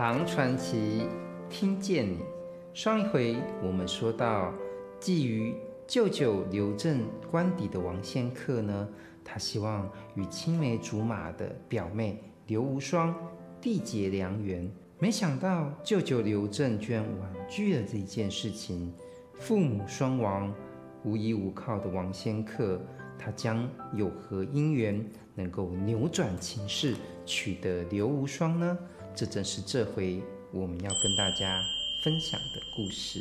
唐传奇，听见你。上一回我们说到，觊觎舅舅刘镇官邸的王仙客呢，他希望与青梅竹马的表妹刘无双缔结良缘，没想到舅舅刘镇居然婉拒了这一件事情。父母双亡，无依无靠的王仙客，他将有何因缘能够扭转情势，取得刘无双呢？这正是这回我们要跟大家分享的故事。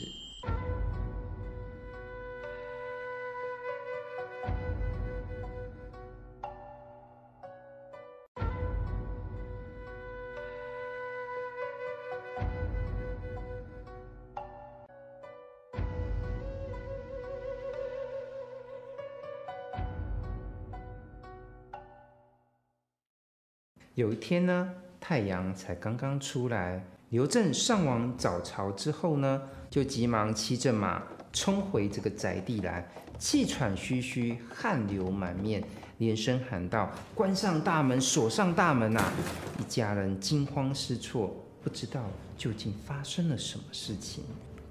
有一天呢，太阳才刚刚出来，刘正上完早朝之后呢，就急忙骑着马冲回这个宅地来，气喘吁吁，汗流满面，连声喊道：“关上大门，锁上大门啊！”一家人惊慌失措，不知道究竟发生了什么事情。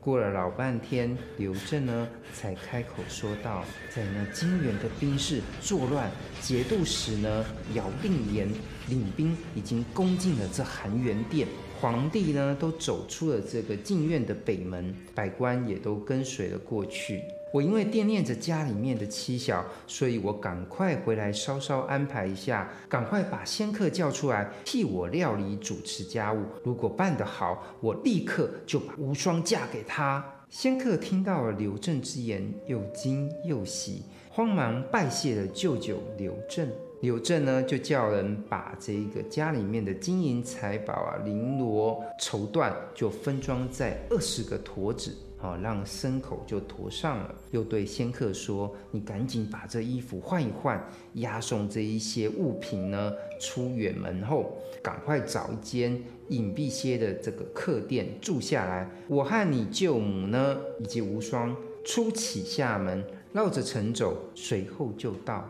过了老半天，刘正呢才开口说道：“在那金元的兵士作乱，节度使呢姚令言领兵已经攻进了这含元殿，皇帝呢都走出了这个禁院的北门，百官也都跟随了过去。我因为惦念着家里面的妻小，所以我赶快回来稍稍安排一下，赶快把仙客叫出来替我料理主持家务。如果办得好，我立刻就把无双嫁给他。”仙客听到了刘正之言，又惊又喜，慌忙拜谢了舅舅刘正。柳镇呢，就叫人把这个家里面的金银财宝啊、绫罗绸缎，就分装在二十个驮子，啊，让牲口就驮上了。又对仙客说：“你赶紧把这衣服换一换，押送这一些物品呢出远门后，赶快找一间隐蔽些的这个客店住下来。我和你舅母呢，以及无双出启厦门，绕着城走，随后就到。”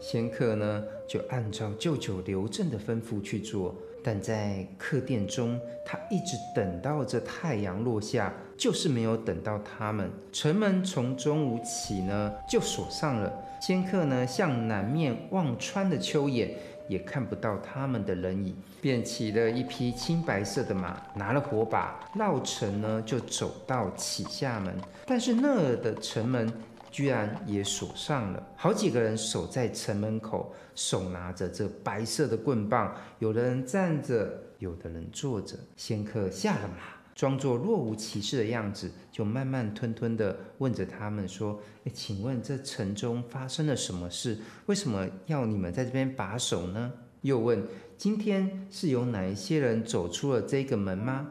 仙客呢，就按照舅舅刘镇的吩咐去做，但在客店中，他一直等到这太阳落下，就是没有等到他们。城门从中午起呢，就锁上了。仙客呢，向南面望穿的秋眼，也看不到他们的人影，便骑了一匹青白色的马，拿了火把，绕城呢，就走到启厦门。但是那儿的城门。居然也锁上了，好几个人守在城门口，手拿着这白色的棍棒，有的人站着，有的人坐着。仙客下了马，装作若无其事的样子，就慢慢吞吞地问着他们说：“诶，请问这城中发生了什么事？为什么要你们在这边把守呢？”又问：“今天是有哪一些人走出了这个门吗？”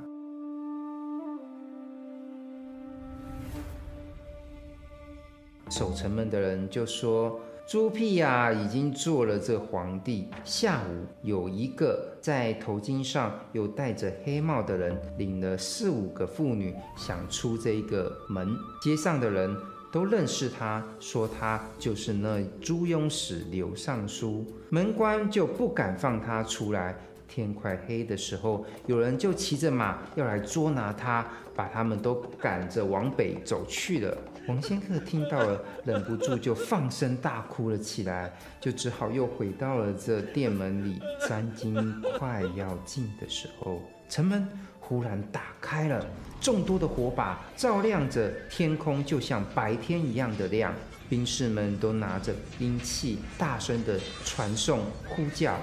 守城门的人就说：“猪屁呀，已经做了这皇帝。下午有一个在头巾上又戴着黑帽的人，领了四五个妇女，想出这个门。街上的人都认识他，说他就是那朱庸使刘尚书。门官就不敢放他出来。天快黑的时候，有人就骑着马要来捉拿他，把他们都赶着往北走去了。”王仙客听到了，忍不住就放声大哭了起来，就只好又回到了这店门里。三更快要尽的时候，城门忽然打开了，众多的火把照亮着天空，就像白天一样的亮。兵士们都拿着兵器，大声的传颂呼叫。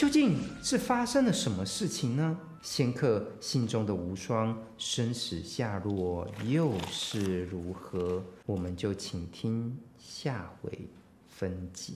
究竟是发生了什么事情呢？仙客心中的无双生死下落又是如何？我们就请听下回分解。